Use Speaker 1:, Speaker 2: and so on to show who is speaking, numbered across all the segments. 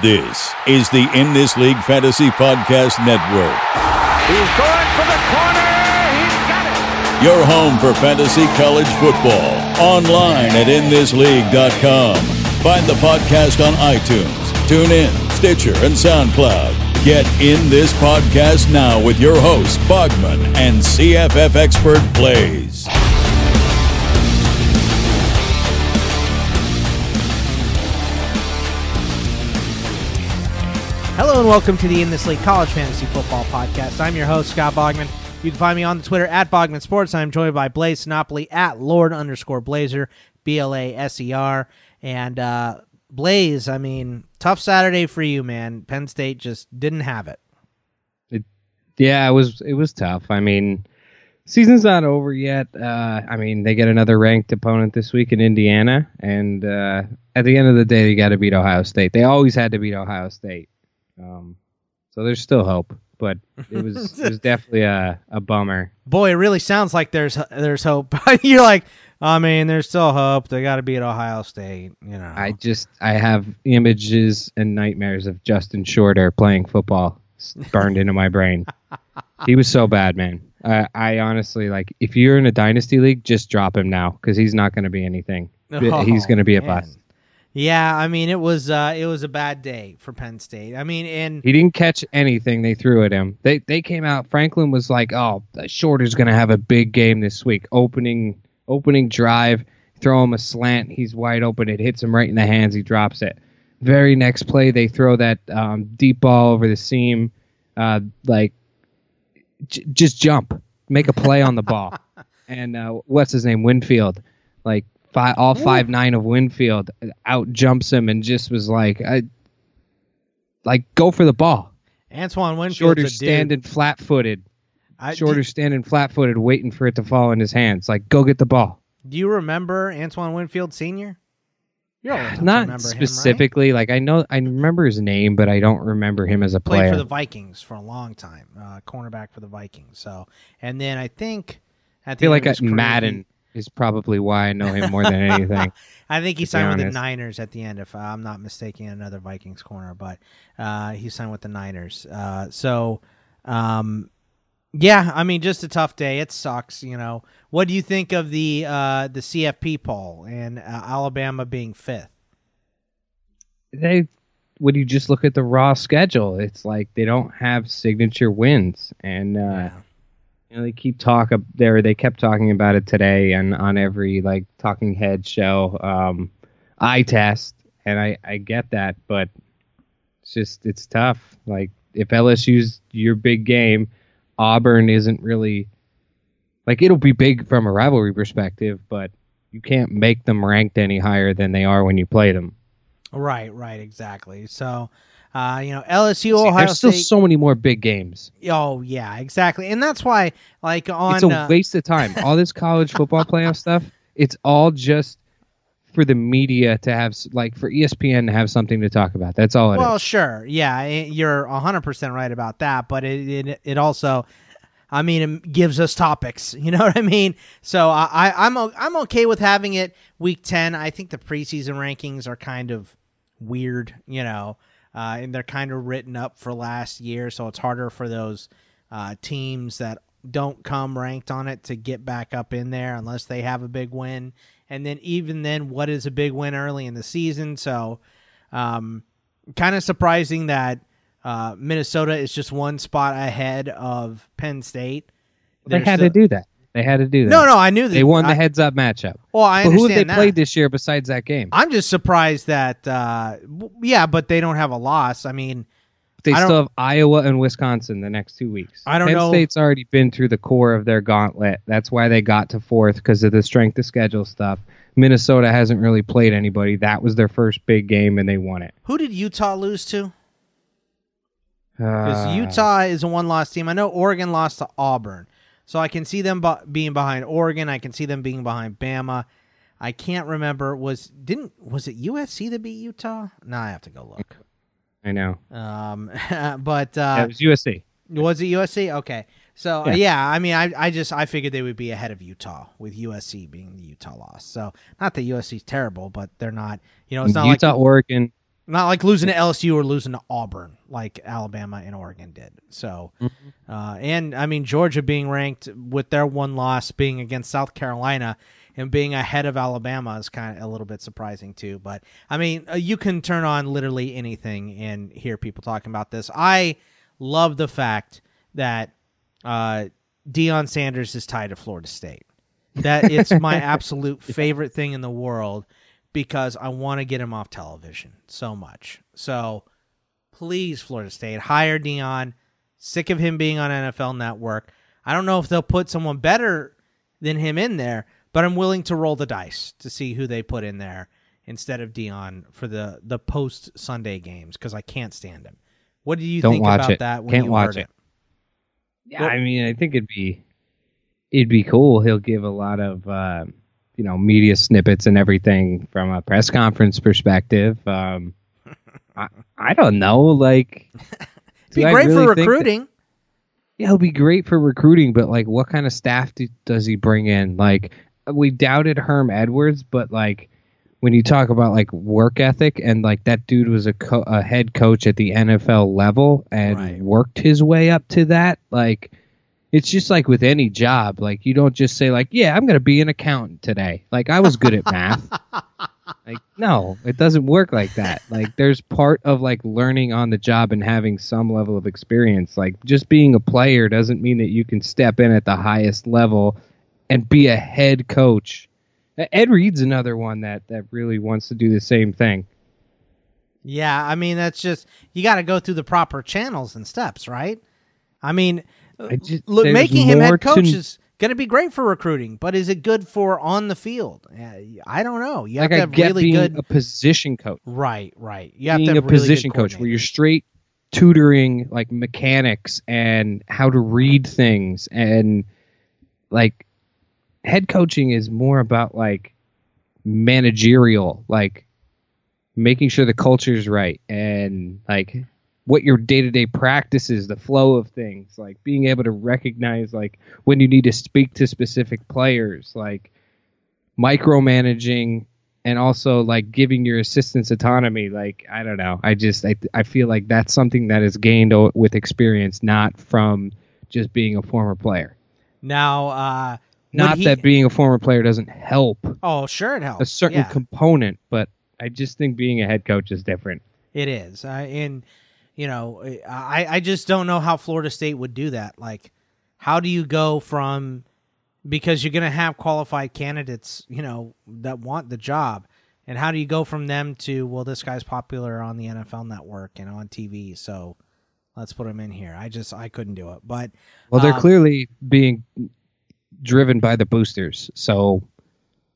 Speaker 1: This is the In This League Fantasy Podcast Network.
Speaker 2: He's going for the corner. He's got it.
Speaker 1: Your home for fantasy college football. Online at inthisleague.com. Find the podcast on iTunes, TuneIn, Stitcher, and SoundCloud. Get in this podcast now with your hosts, Bogman and CFF expert Blaze.
Speaker 3: Hello and welcome to the In This League College Fantasy Football Podcast. I'm your host, Scott Bogman. You can find me on the Twitter at Bogman Sports. I'm joined by Blaze Sinopoli at Lord underscore Blazer, B L A S E R. And uh, Blaze, I mean, tough Saturday for you, man. Penn State just didn't have it.
Speaker 4: Yeah, it was it was tough. I mean, season's not over yet. Uh, I mean, they get another ranked opponent this week in Indiana, and uh, at the end of the day, they got to beat Ohio State. They always had to beat Ohio State, um, so there's still hope. But it was it was definitely a, a bummer.
Speaker 3: Boy, it really sounds like there's there's hope. You're like, I mean, there's still hope. They got to beat Ohio State. You know,
Speaker 4: I just I have images and nightmares of Justin Shorter playing football burned into my brain. He was so bad, man. I, I honestly like if you're in a dynasty league, just drop him now because he's not going to be anything. he's going to be a
Speaker 3: Oh, man.
Speaker 4: bust.
Speaker 3: Yeah, I mean, it was uh, it was a bad day for Penn State. I mean, and
Speaker 4: He didn't catch anything they threw at him. They they came out. Franklin was like, "Oh, Shorter's going to have a big game this week. Opening opening drive, throw him a slant. He's wide open. It hits him right in the hands. He drops it. Very next play, they throw that um, deep ball over the seam. Uh, like, j- just jump, make a play on the ball. And uh, what's his name? Winfield, like five, all five nine of Winfield, out jumps him and just was like, I, like go for the ball.
Speaker 3: Antoine Winfield's
Speaker 4: Shorter standing flat footed. Shorter standing flat footed, waiting for it to fall in his hands. Like, go get the ball.
Speaker 3: Do you remember Antoine Winfield Senior? You're old
Speaker 4: Not
Speaker 3: remember him, right?
Speaker 4: specifically. Like, I know, I remember his name, but I don't remember him as a
Speaker 3: Played
Speaker 4: player.
Speaker 3: Played for the Vikings for a long time, uh, cornerback for the Vikings. So, and then I think at
Speaker 4: I feel like
Speaker 3: of his
Speaker 4: a
Speaker 3: career,
Speaker 4: Madden is probably why I know him more than anything.
Speaker 3: I think he signed with the. Niners at the end, if I'm not mistaken, another Vikings corner. But uh, he signed with the Niners. Uh, so, um, yeah, I mean, just a tough day. It sucks, you know. What do you think of the uh, the CFP poll and uh, Alabama being fifth?
Speaker 4: they when you just look at the raw schedule, it's like they don't have signature wins, and uh, you know they keep talk up there. They kept talking about it today and on every like talking head show. Um, test, and I I get that, but it's just it's tough. Like if LSU's your big game, Auburn isn't really like it'll be big from a rivalry perspective, but you can't make them ranked any higher than they are when you play them.
Speaker 3: Right, right, exactly. So, uh, you know, LSU,
Speaker 4: See,
Speaker 3: Ohio
Speaker 4: There's still
Speaker 3: State.
Speaker 4: so many more big games.
Speaker 3: oh, yeah, exactly, and that's why, like on
Speaker 4: it's a
Speaker 3: uh,
Speaker 4: waste of time. All this college football playoff stuff, it's all just for the media to have, like, for ESPN to have something to talk about. That's all it is.
Speaker 3: Well, sure, yeah, i- you're hundred percent right about that, but it, it it also, I mean, it gives us topics. You know what I mean? So I, I I'm I'm okay with having it week ten. I think the preseason rankings are kind of weird, you know, uh, and they're kind of written up for last year, so it's harder for those uh, teams that don't come ranked on it to get back up in there unless they have a big win. And then even then, what is a big win early in the season? So, um, kind of surprising that uh, Minnesota is just one spot ahead of Penn State.
Speaker 4: they
Speaker 3: They're
Speaker 4: had
Speaker 3: still-
Speaker 4: to do that. They had to do that.
Speaker 3: No, no, I knew that
Speaker 4: They won the
Speaker 3: I-
Speaker 4: heads up matchup.
Speaker 3: Well, I
Speaker 4: but who have they
Speaker 3: that.
Speaker 4: played this year besides that game?
Speaker 3: I'm just surprised that, uh, yeah, but they don't have a loss. I mean,
Speaker 4: They
Speaker 3: I
Speaker 4: still have Iowa and Wisconsin the next two weeks.
Speaker 3: I don't
Speaker 4: Penn
Speaker 3: know-
Speaker 4: State's already been through the core of their gauntlet. That's why they got to fourth because of the strength of schedule stuff. Minnesota hasn't really played anybody. That was their first big game and they won it.
Speaker 3: who did Utah lose to? Because
Speaker 4: Uh,
Speaker 3: Utah is a one-loss team. I know Oregon lost to Auburn, so I can see them bu- being behind Oregon. I can see them being behind Bama. I can't remember was didn't was it USC that beat Utah? No, I have to go look.
Speaker 4: I know.
Speaker 3: Um, but
Speaker 4: Yeah,
Speaker 3: uh,
Speaker 4: it was USC.
Speaker 3: was it USC? Okay, so uh,
Speaker 4: Yeah.
Speaker 3: yeah, I mean, I I just I figured they would be ahead of Utah with USC being the Utah loss. So not that USC's terrible, but they're not. You know, it's not
Speaker 4: Utah,
Speaker 3: like
Speaker 4: Oregon.
Speaker 3: Not like losing to LSU or losing to Auburn like Alabama and Oregon did. So,
Speaker 4: Mm-hmm.
Speaker 3: uh, and I mean Georgia being ranked with their one loss being against South Carolina and being ahead of Alabama is kind of a little bit surprising too. But I mean, uh, you can turn on literally anything and hear people talking about this. I love the fact that uh, Deion Sanders is tied to Florida State. That it's my absolute favorite thing in the world because I want to get him off television so much. So please, Florida State, hire Deion. Sick of him being on NFL Network. I don't know if they'll put someone better than him in there, but I'm willing to roll the dice to see who they put in there instead of Deion for the the post Sunday games because I can't stand him. What do you
Speaker 4: Don't
Speaker 3: think
Speaker 4: watch
Speaker 3: about
Speaker 4: it.
Speaker 3: that? When
Speaker 4: Can't
Speaker 3: you
Speaker 4: watch
Speaker 3: heard
Speaker 4: it. Yeah, I mean, I think it'd be it'd be cool. He'll give a lot of uh, you know media snippets and everything from a press conference perspective. Um, I I don't know, like
Speaker 3: be great
Speaker 4: really
Speaker 3: for
Speaker 4: think that-
Speaker 3: recruiting.
Speaker 4: yeah, he'll be great for recruiting, but like, what kind of staff do, does he bring in? Like, we doubted Herm Edwards, but like, when you talk about like work ethic and like that dude was a, co- a head coach at the NFL level and
Speaker 3: Right.
Speaker 4: worked his way up to that, like, it's just like with any job. Like, you don't just say like, yeah, I'm gonna be an accountant today. Like, I was good at math. Like no, it doesn't work like that. Like there's part of like learning on the job and having some level of experience. Like just being a player doesn't mean that you can step in at the highest level and be a head coach. Ed Reed's another one that that really wants to do the same thing.
Speaker 3: Yeah, I mean that's just you got to go through the proper channels and steps, right? I mean,
Speaker 4: just-
Speaker 3: look, making him head coach
Speaker 4: to-
Speaker 3: is going to be great for recruiting, but is it good for on the field? I don't know. You have
Speaker 4: Like
Speaker 3: to
Speaker 4: I
Speaker 3: have
Speaker 4: get
Speaker 3: really
Speaker 4: being
Speaker 3: good.
Speaker 4: a position coach.
Speaker 3: right, right. You have
Speaker 4: being
Speaker 3: to
Speaker 4: a
Speaker 3: have really good
Speaker 4: position coach where you're straight tutoring like mechanics and how to read things and like head coaching is more about like managerial like making sure the culture's right and like what your day-to-day practices the flow of things like being able to recognize like when you need to speak to specific players like micromanaging and also like giving your assistants autonomy like i don't know i just i, I feel like that's something that is gained o- with experience not from just being a former player
Speaker 3: Now, uh,
Speaker 4: not
Speaker 3: he-
Speaker 4: that being a former player doesn't help
Speaker 3: Oh, sure, it helps.
Speaker 4: a certain
Speaker 3: yeah.
Speaker 4: component but i just think being a head coach is different
Speaker 3: It is, uh, and you know, I I just don't know how Florida State would do that. Like, how do you go from because you're going to have qualified candidates, you know, that want the job, and how do you go from them to well, this guy's popular on the NFL Network and on TV, so let's put him in here. I just I couldn't do it, but
Speaker 4: well they're
Speaker 3: um,
Speaker 4: clearly being driven by the boosters so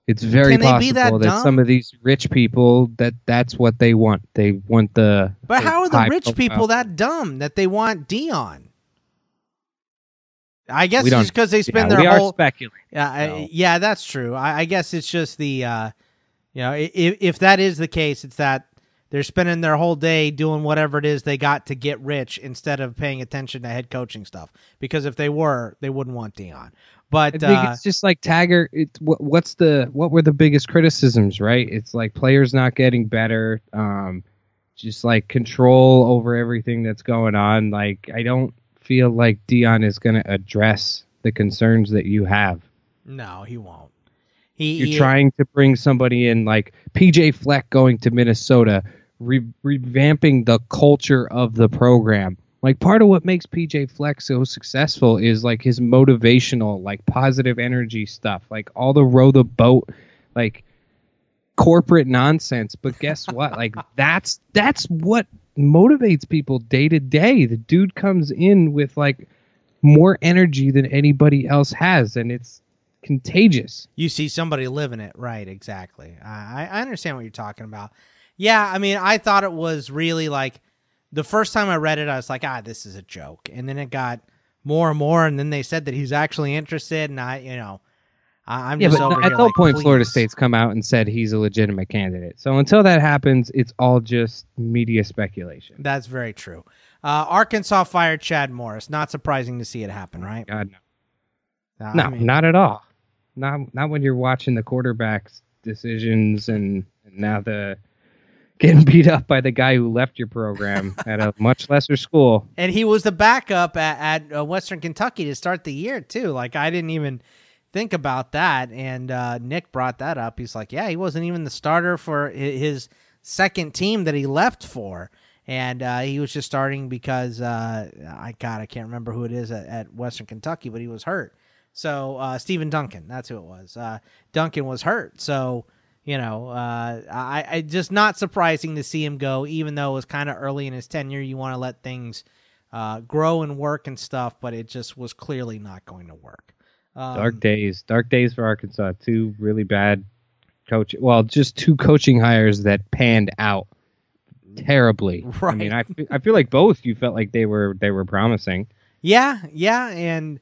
Speaker 4: it's very possible
Speaker 3: that
Speaker 4: that, some of these rich people that that's what they want they want the
Speaker 3: But how are the rich
Speaker 4: profile-
Speaker 3: people that dumb that they want Deion? I guess it's because they spend
Speaker 4: yeah,
Speaker 3: their
Speaker 4: we are
Speaker 3: whole
Speaker 4: speculating
Speaker 3: Yeah, I,
Speaker 4: So-
Speaker 3: yeah, that's true. I, I guess it's just the, uh, you know, if if that is the case, it's that they're spending their whole day doing whatever it is they got to get rich instead of paying attention to head coaching stuff. Because if they were, they wouldn't want Deion.
Speaker 4: I
Speaker 3: But
Speaker 4: think
Speaker 3: uh,
Speaker 4: it's just like Taggart. It's what, what's the what were the biggest criticisms, right? It's like players not getting better, um, just like control over everything that's going on. Like I don't feel like Deion is going to address the concerns that you have.
Speaker 3: no, he won't. He,
Speaker 4: You're
Speaker 3: he-
Speaker 4: trying to bring somebody in like PJ Fleck going to Minnesota, re- revamping the culture of the program. Like part of what makes PJ Fleck's so successful is like his motivational, like positive energy stuff, like all the row the boat, like corporate nonsense. But guess what? like that's that's what motivates people day to day. The dude comes in with like more energy than anybody else has, and it's contagious.
Speaker 3: you see somebody living it right exactly I, I understand what you're talking about yeah i mean i thought it was really like the first time I read it, I was like, ah, this is a joke. And then it got more and more, and then they said that he's actually interested, and I, you know, I, am
Speaker 4: yeah,
Speaker 3: just
Speaker 4: but
Speaker 3: over
Speaker 4: at no
Speaker 3: like,
Speaker 4: point Florida. State's come out and said he's a legitimate candidate. So until that happens, it's all just media speculation.
Speaker 3: That's very true. Uh, Arkansas fired Chad Morris. Not surprising to see it happen, right?
Speaker 4: God no, no,
Speaker 3: I mean,
Speaker 4: not at all. Not not when you're watching the quarterbacks decisions and, and now the getting beat up by the guy who left your program at a much lesser school.
Speaker 3: and he was the backup at, at uh, Western Kentucky to start the year too. Like I didn't even think about that, and uh, Nick brought that up. He's like, "Yeah, he wasn't even the starter for his second team that he left for." And uh, he was just starting because uh, I God I can't remember who it is at, at Western Kentucky, but he was hurt. So uh, Steven Duncan, that's who it was. Uh, Duncan was hurt, so you know, uh, I, I just not surprising to see him go, even though it was kind of early in his tenure. You want to let things uh, grow and work and stuff, but it just was clearly not going to work. Um,
Speaker 4: Dark days, dark days for Arkansas. Two really bad coach. Well, just two coaching hires that panned out terribly. Right. I mean, I, I feel like both you felt like they were they were promising.
Speaker 3: Yeah, yeah, and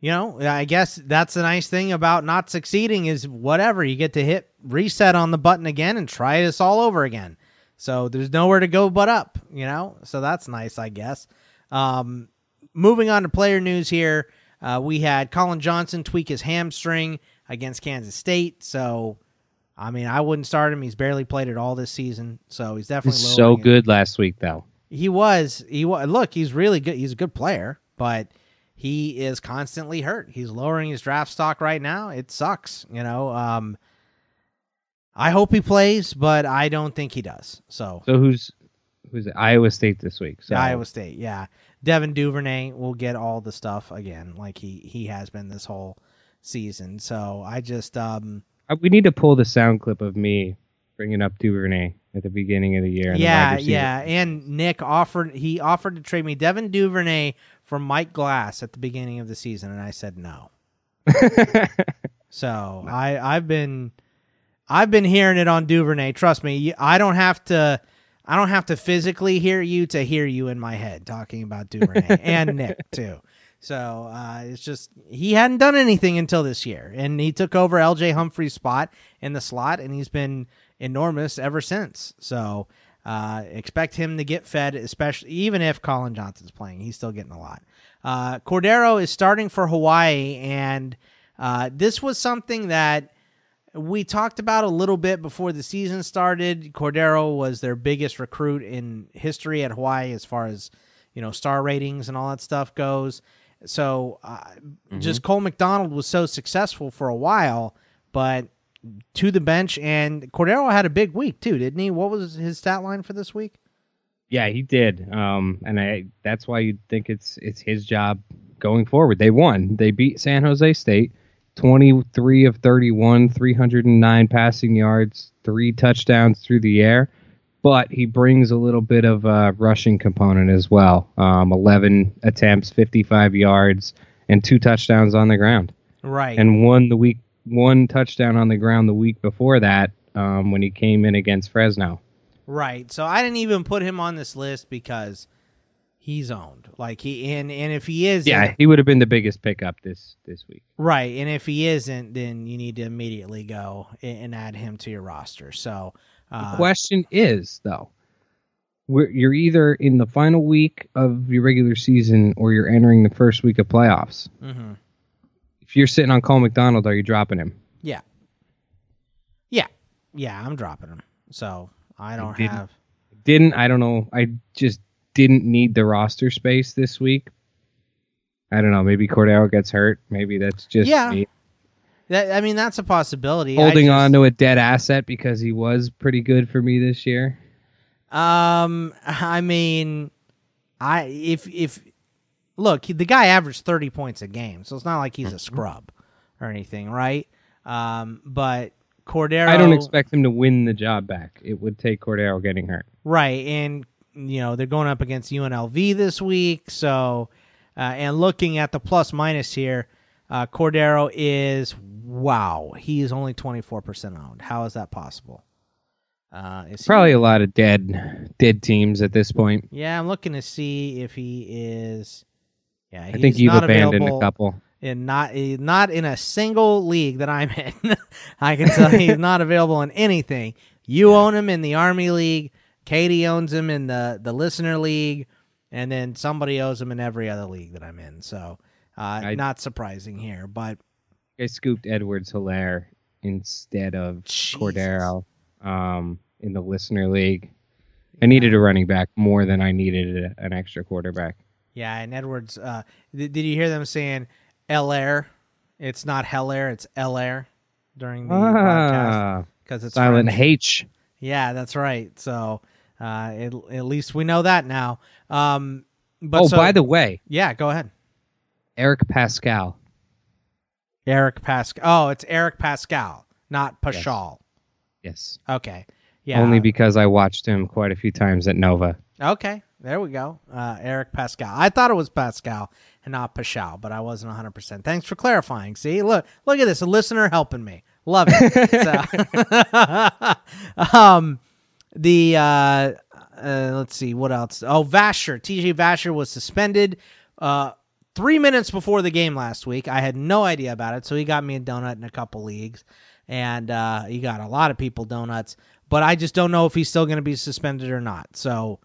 Speaker 3: you know, I guess that's the nice thing about not succeeding is whatever you get to hit reset on the button again and try this all over again. So there's nowhere to go but up, you know. So that's nice, I guess. Um, moving on to player news here, uh, we had Collin Johnson tweak his hamstring against Kansas State. So, I mean, I wouldn't start him. He's barely played at all this season, so he's definitely
Speaker 4: He's so
Speaker 3: lowering it.
Speaker 4: good last week though.
Speaker 3: He was. He was. Look, he's really good. He's a good player, but he is constantly hurt. He's lowering his draft stock right now. It sucks. You know. Um, I hope he plays, but I don't think he does. So,
Speaker 4: So who's who's it? Iowa State this week? So
Speaker 3: Iowa State, yeah. Devin Duvernay will get all the stuff again, like he he has been this whole season. So I just um
Speaker 4: Uh, we need to pull the sound clip of me bringing up Duvernay at the beginning of the year. and the
Speaker 3: yeah yeah. And Nick offered he offered to trade me Devin Duvernay for Mike Glass at the beginning of the season, and I said no. So I I've been I've been hearing it on Duvernay. Trust me, I don't have to I don't have to physically hear you to hear you in my head talking about Duvernay and Nick too. So uh, it's just he hadn't done anything until this year, and he took over L.J. Humphrey's spot in the slot, and he's been enormous ever since. So uh, expect him to get fed, especially even if Collin Johnson's playing, he's still getting a lot. Uh, Cordeiro is starting for Hawaii, and uh, this was something that we talked about a little bit before the season started. Cordeiro was their biggest recruit in history at Hawaii as far as you know star ratings and all that stuff goes. So uh, just Cole McDonald was so successful for a while, but to the bench and Cordeiro had a big week too, didn't he? What was his stat line for this week?
Speaker 4: Yeah, he did. Um, and I that's why you think it's it's his job going forward. They won. They beat San Jose State, 23 of 31, 309 passing yards, three touchdowns through the air. But he brings a little bit of a rushing component as well. Um, 11 attempts, 55 yards, and two touchdowns on the ground.
Speaker 3: Right.
Speaker 4: And won the week one touchdown on the ground the week before that um, when he came in against Fresno.
Speaker 3: Right. So I didn't even put him on this list because he's owned. Like he and and if he is
Speaker 4: Yeah, he would have been the biggest pickup this this week.
Speaker 3: right, and if he isn't, then you need to immediately go and and add him to your roster. So uh,
Speaker 4: Question is though, we're, you're either in the final week of your regular season or you're entering the first week of playoffs.
Speaker 3: mhm.
Speaker 4: If you're sitting on Cole McDonald, are you dropping him?
Speaker 3: yeah, yeah, yeah, I'm dropping him. So I don't
Speaker 4: didn't-
Speaker 3: have.
Speaker 4: Didn't I don't know. I just didn't need the roster space this week. I don't know. Maybe Cordeiro gets hurt. Maybe that's just
Speaker 3: Yeah.
Speaker 4: me
Speaker 3: That, I mean, that's a possibility.
Speaker 4: Holding
Speaker 3: just-
Speaker 4: on to a dead asset because he was pretty good for me this year.
Speaker 3: Um, I mean, I if if look, he- the guy averaged thirty points a game, so it's not like
Speaker 4: Mm-hmm.
Speaker 3: he's a scrub or anything, right? Um, but Cordeiro,
Speaker 4: I don't expect him to win the job back. It would take Cordeiro getting hurt.
Speaker 3: right, and you know they're going up against UNLV this week, so uh, and looking at the plus minus here, uh, Cordeiro is wow, he is only twenty four percent owned. How is that possible? Uh, is he-
Speaker 4: Probably a lot of dead dead teams at this point.
Speaker 3: Yeah, I'm looking to see if he is. Yeah,
Speaker 4: I think
Speaker 3: he's
Speaker 4: you've
Speaker 3: not
Speaker 4: abandoned a couple.
Speaker 3: And not eh, not in a single league that I'm in. I can tell you he's not available in anything. You own him in the Army League. Katie owns him in the the Listener League, and then somebody owns him in every other league that I'm in. So, uh,
Speaker 4: I-
Speaker 3: not surprising here, but
Speaker 4: I scooped Edwards Helaire instead of
Speaker 3: Jesus.
Speaker 4: Cordeiro um, in the listener league. I needed a running back more than I needed a, an extra quarterback.
Speaker 3: Yeah. And Edwards, uh, did, did you hear them saying El Air? It's not Hell Air, it's El Air during the broadcast
Speaker 4: Ah,
Speaker 3: because it's
Speaker 4: silent
Speaker 3: French.
Speaker 4: H.
Speaker 3: Yeah, that's right. So uh, at, at least we know that now. Um, but
Speaker 4: oh,
Speaker 3: so-
Speaker 4: by the way,
Speaker 3: yeah, go ahead.
Speaker 4: Eric Pascal.
Speaker 3: Eric Pascal. Oh, it's Eric Pascal, not Pashal.
Speaker 4: Yes.
Speaker 3: Okay. Yeah.
Speaker 4: Only because I watched him quite a few times at Nova.
Speaker 3: okay. There we go. Uh, Eric Pascal. I thought it was Pascal and not Pashal, but I wasn't 100%. Thanks for clarifying. See, look, look at this. A listener helping me. Love it. so, um, the uh, uh, let's see what else. Oh, Vasher, TJ Vasher was suspended uh, three minutes before the game last week. I had no idea about it, so he got me a donut in a couple leagues, and uh, he got a lot of people donuts. But I just don't know if he's still going to be suspended or not. So,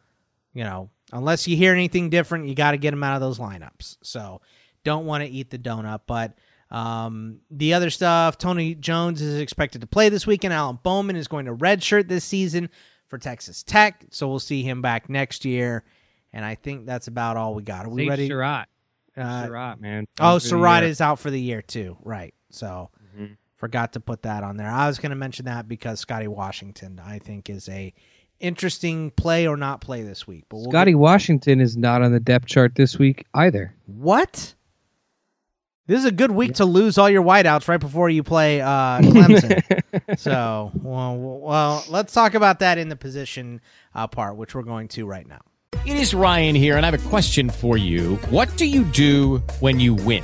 Speaker 3: you know, unless you hear anything different, you got to get him out of those lineups. So, don't want to eat the donut, but. Um, the other stuff, Tony Jones is expected to play this weekend. Alan Bowman is going to redshirt this season for Texas Tech, so we'll see him back next year. And I think that's about all we got. Are we
Speaker 4: Say
Speaker 3: ready?
Speaker 4: Surratt.
Speaker 3: Uh,
Speaker 4: Surratt, man.
Speaker 3: oh, Surratt is out for the year too. Right. So
Speaker 4: Mhm.
Speaker 3: forgot to put that on there. I was going to mention that because Scotty Washington, I think, is a interesting play or not play this week. But we'll
Speaker 4: Scotty
Speaker 3: get-
Speaker 4: Washington is not on the depth chart this week either.
Speaker 3: what? This is a good week to lose all your wideouts right before you play uh, Clemson. so, well, well, let's talk about that in the position uh, part, which we're going to right now.
Speaker 5: It is Ryan here, and I have a question for you. What do you do when you win?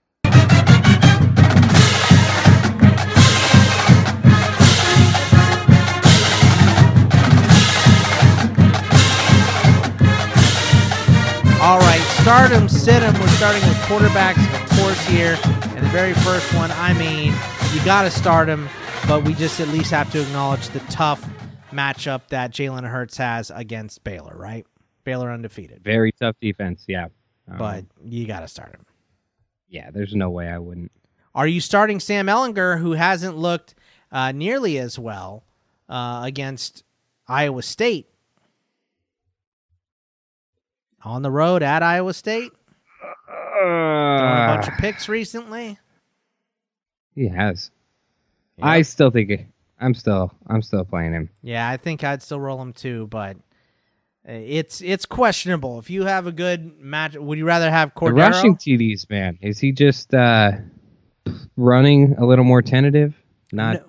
Speaker 3: All right, start 'em, sit 'em. We're starting with quarterbacks, of course, here. And the very first one, I mean, you got to start him, but we just at least have to acknowledge the tough matchup that Jalen Hurts has against Baylor, right? Baylor undefeated,
Speaker 4: Very tough defense, yeah. Um,
Speaker 3: but you got to start him.
Speaker 4: yeah, there's no way I wouldn't.
Speaker 3: Are you starting Sam Ehlinger, who hasn't looked uh, nearly as well uh, against Iowa State? On the road at Iowa State, throwing a bunch of picks recently.
Speaker 4: He has.
Speaker 3: Yep.
Speaker 4: I still think it, I'm still I'm still playing him.
Speaker 3: Yeah, I think I'd still roll him too, but uh, it's it's questionable. If you have a good match, would you rather have
Speaker 4: The rushing TDs, man. Is he just uh, running a little more tentative? Not
Speaker 3: No.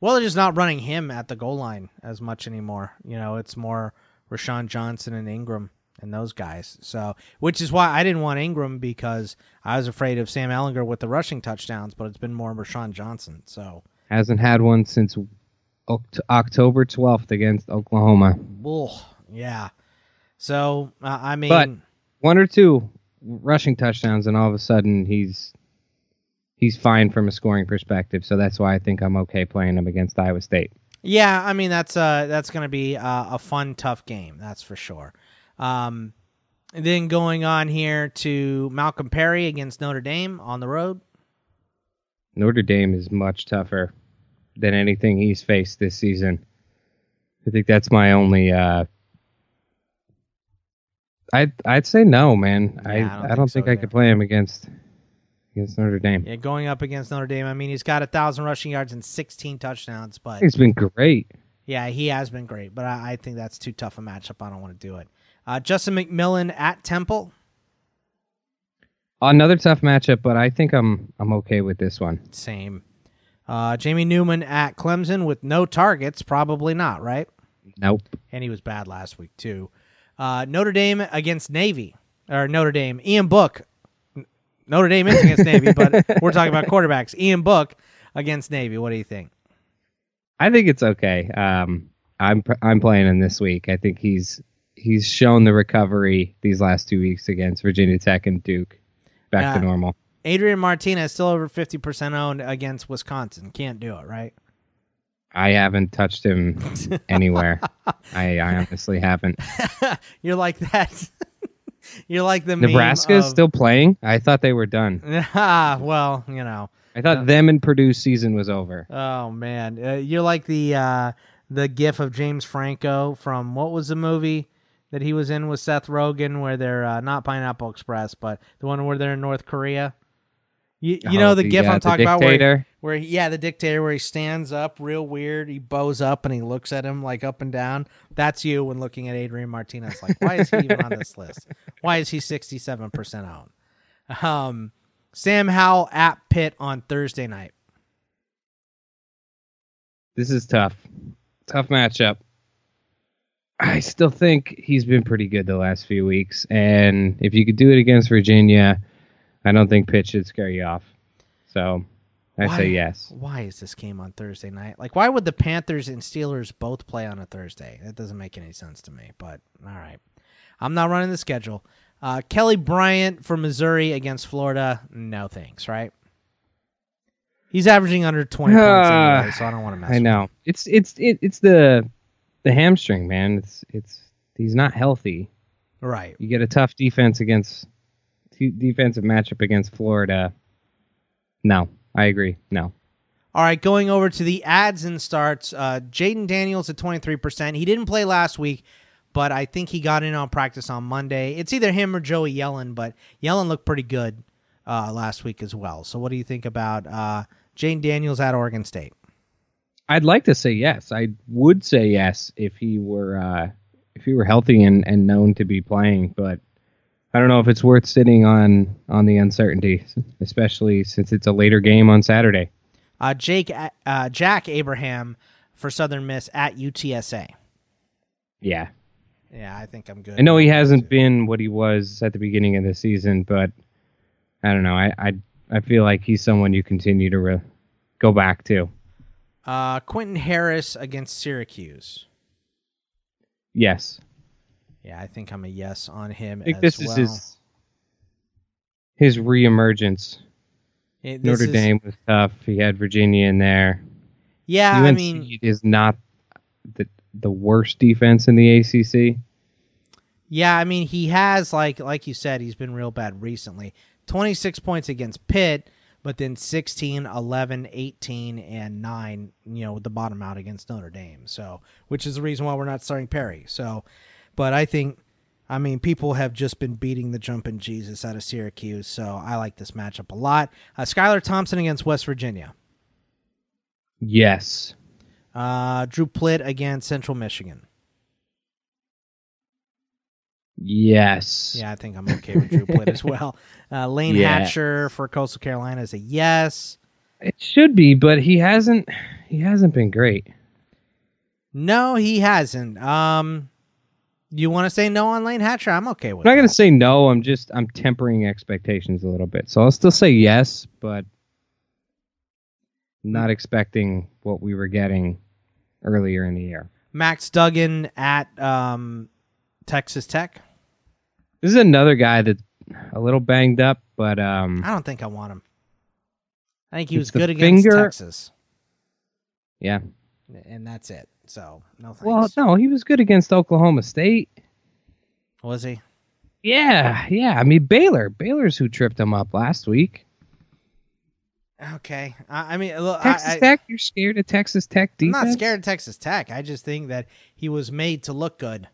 Speaker 3: Well, they're just not running him at the goal line as much anymore. You know, it's more Roschon Johnson and Ingram and those guys. So, which is why I didn't want Ingram because I was afraid of Sam Ehlinger with the rushing touchdowns, but it's been more Roschon Johnson. So,
Speaker 4: hasn't had one since October 12th against Oklahoma.
Speaker 3: ugh, yeah. So, uh, I mean,
Speaker 4: But- One or two rushing touchdowns, and all of a sudden he's he's fine from a scoring perspective. So that's why I think I'm okay playing him against Iowa State.
Speaker 3: Yeah, I mean that's uh that's going to be uh, a fun, tough game. That's for sure. Um, and then going on here to Malcolm Perry against Notre Dame on the road.
Speaker 4: Notre Dame is much tougher than anything he's faced this season. I think that's my only. Uh, I'd I'd say no, man.
Speaker 3: Yeah,
Speaker 4: I
Speaker 3: I don't
Speaker 4: I don't
Speaker 3: think so
Speaker 4: I could play him against against Notre Dame.
Speaker 3: Yeah, going up against Notre Dame. I mean, he's got a thousand rushing yards and sixteen touchdowns, but
Speaker 4: He's been great.
Speaker 3: yeah, he has been great. But I, I think that's too tough a matchup. I don't want to do it. Uh, Justin McMillan at Temple.
Speaker 4: Another tough matchup, but I think I'm I'm okay with this one.
Speaker 3: Same. Uh, Jamie Newman at Clemson with no targets. Probably not, right?
Speaker 4: Nope.
Speaker 3: And he was bad last week, too. Uh, Notre Dame against Navy. Or Notre Dame. Ian Book. Notre Dame is against Navy, but we're talking about quarterbacks. Ian Book against Navy. What do you think?
Speaker 4: I think it's okay. Um, I'm I'm playing him this week. I think he's he's shown the recovery these last two weeks against Virginia Tech and Duke, back
Speaker 3: Uh,
Speaker 4: to normal.
Speaker 3: Adrian Martinez still over 50% owned against Wisconsin. Can't do it, right?
Speaker 4: I haven't touched him anywhere. I, I honestly haven't.
Speaker 3: You're like that. You're like the
Speaker 4: Nebraska is
Speaker 3: of-
Speaker 4: still playing. I thought they were done.
Speaker 3: Ah, well, you know.
Speaker 4: I thought them and Purdue's season was over.
Speaker 3: Oh man, uh, you're like the uh, the gif of James Franco from what was the movie that he was in with Seth Rogen, where they're uh, not Pineapple Express, but the one where they're in North Korea. You, you know
Speaker 4: Oh,
Speaker 3: the,
Speaker 4: the,
Speaker 3: gif
Speaker 4: uh,
Speaker 3: I'm talking about, where, where he- yeah, the dictator, where he stands up real weird, he bows up and he looks at him like up and down. That's you when looking at Adrian Martinez. Like, why is he even on this list? Why is he 67 percent owned? Um, Sam Howell at Pitt on Thursday night.
Speaker 4: This is tough. Tough matchup. I still think he's been pretty good the last few weeks. And if you could do it against Virginia, I don't think Pitt should scare you off. So I
Speaker 3: Why-
Speaker 4: say yes.
Speaker 3: Why is this game on Thursday night? Like, why would the Panthers and Steelers both play on a Thursday? That doesn't make any sense to me. But all right, I'm not running the schedule. Uh, Kelly Bryant for Missouri against Florida. No thanks. Right? He's averaging under 20 points anyway, so I don't want to mess.
Speaker 4: I know. It's it's it, it's the the hamstring, man. It's it's he's not healthy.
Speaker 3: Right.
Speaker 4: You get a tough defense against defensive matchup against Florida. No, I agree. No.
Speaker 3: All right, going over to the ads and starts. Uh, Jayden Daniels at 23%. He didn't play last week, but I think he got in on practice on Monday. It's either him or Joey Yellen, but Yellen looked pretty good uh, last week as well. So, what do you think about uh, Jayden Daniels at Oregon State?
Speaker 4: I'd like to say yes. I would say yes if he were uh, if he were healthy and, and known to be playing, but I don't know if it's worth sitting on on the uncertainty, especially since it's a later game on Saturday.
Speaker 3: Uh, Jake, uh, Jack Abraham for Southern Miss at UTSA.
Speaker 4: Yeah.
Speaker 3: Yeah, I think I'm good.
Speaker 4: I know he hasn't been what he was at the beginning of the season, but I don't know. I I, I feel like he's someone you continue to re- go back to.
Speaker 3: Uh, Quentin Harris against Syracuse.
Speaker 4: Yes.
Speaker 3: Yeah, I think I'm a yes on him
Speaker 4: I think this
Speaker 3: well.
Speaker 4: is his his reemergence.
Speaker 3: It- this
Speaker 4: Notre
Speaker 3: is-
Speaker 4: Dame was tough. He had Virginia in there.
Speaker 3: Yeah,
Speaker 4: UNC
Speaker 3: I mean,
Speaker 4: is not the the worst defense in the ACC.
Speaker 3: Yeah, I mean he has like like you said he's been real bad recently. 26 points against Pitt, but then 16, 11, 18 and 9, you know, with the bottom out against Notre Dame. So, which is the reason why we're not starting Perry. So, but I think I mean people have just been beating the jumping Jesus out of Syracuse, so I like this matchup a lot. Uh, Skylar Thompson against West Virginia.
Speaker 4: Yes.
Speaker 3: Uh, Drew Plitt against Central Michigan.
Speaker 4: Yes.
Speaker 3: Yeah, I think I'm okay with Drew Plitt as well. Uh, Layne
Speaker 4: Yeah.
Speaker 3: Hatcher for Coastal Carolina is a yes.
Speaker 4: It should be, but he hasn't he hasn't been great.
Speaker 3: No, he hasn't. Um, you want to say no on Layne Hatcher? I'm okay with.
Speaker 4: I'm not gonna say no. I'm just I'm tempering expectations a little bit. So I'll still say yes, but not expecting what we were getting earlier in the year.
Speaker 3: Max Duggan at um, Texas Tech.
Speaker 4: This is another guy that's a little banged up, but um,
Speaker 3: I don't think I want him. I think he was good against
Speaker 4: finger-
Speaker 3: Texas,
Speaker 4: yeah.
Speaker 3: and that's it. So no thanks.
Speaker 4: Well, no, he was good against Oklahoma State.
Speaker 3: was he?
Speaker 4: Yeah, yeah. I mean Baylor, Baylor's who tripped him up last week.
Speaker 3: Okay. I, I mean, look,
Speaker 4: Texas
Speaker 3: I, I,
Speaker 4: Tech, you're scared of Texas Tech
Speaker 3: I'm
Speaker 4: defense?
Speaker 3: not scared of Texas Tech. I just think that he was made to look good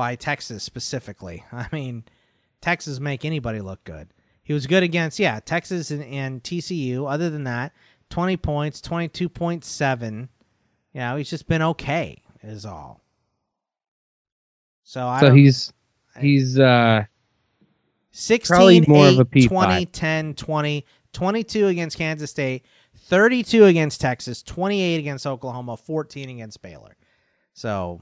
Speaker 3: by Texas specifically. I mean, Texas make anybody look good. He was good against yeah Texas and, and TCU. Other than that, twenty points, twenty two point seven. You know, he's just been okay. Is all. So I
Speaker 4: So he's he's uh
Speaker 3: 16,
Speaker 4: Probably more
Speaker 3: 8,
Speaker 4: of a P5.
Speaker 3: 20, 10, 20, 22 against Kansas State, 32 against Texas, 28 against Oklahoma, 14 against Baylor. So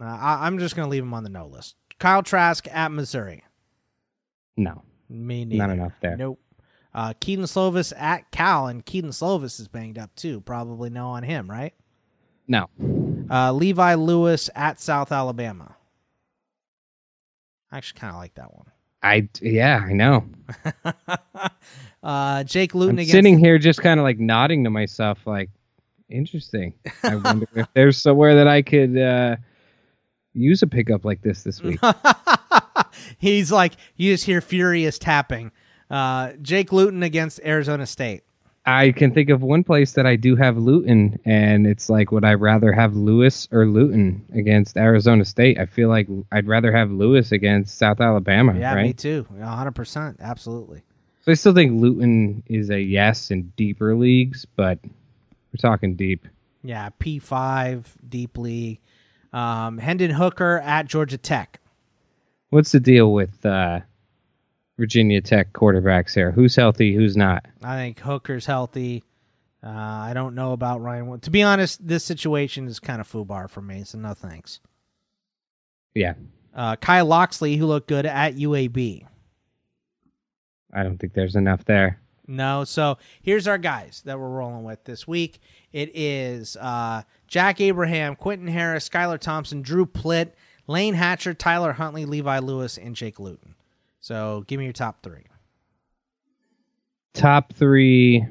Speaker 3: uh, I, I'm just going to leave him on the no list. Kyle Trask at Missouri.
Speaker 4: no.
Speaker 3: Me neither.
Speaker 4: Not enough there.
Speaker 3: Nope. Uh, Kedon Slovis at Cal, and Kedon Slovis is banged up too. Probably no on him, right?
Speaker 4: No.
Speaker 3: Uh, Levi Lewis at South Alabama. I actually kind of like that one.
Speaker 4: I yeah, I know.
Speaker 3: uh, Jake Luton
Speaker 4: I'm
Speaker 3: against
Speaker 4: sitting here just kind of like nodding to myself like interesting. I wonder if there's somewhere that I could uh use a pickup like this this week.
Speaker 3: He's like, you just hear furious tapping. Uh, Jake Luton against Arizona State.
Speaker 4: I can think of one place that I do have Luton, and it's like, would I rather have Lewis or Luton against Arizona State? I feel like I'd rather have Lewis against South Alabama,
Speaker 3: Yeah,
Speaker 4: right?
Speaker 3: me too. 100%. Absolutely.
Speaker 4: So I still think Luton is a yes in deeper leagues, but we're talking deep.
Speaker 3: Yeah, P5, deep league. Um, Hendon Hooker at Georgia Tech.
Speaker 4: What's the deal with uh, Virginia Tech quarterbacks here? Who's healthy? Who's not?
Speaker 3: I think Hooker's healthy. Uh, I don't know about Ryan. To be honest, this situation is kind of foobar for me, so no thanks.
Speaker 4: Yeah,
Speaker 3: Uh, Kyle Loxley, who looked good at UAB.
Speaker 4: I don't think there's enough there.
Speaker 3: No, so here's our guys that we're rolling with this week. It is uh, Jack Abraham, Quentin Harris, Skylar Thompson, Drew Plitt, Layne Hatcher, Tyler Huntley, Levi Lewis, and Jake Luton. So give me your top three.
Speaker 4: Top three.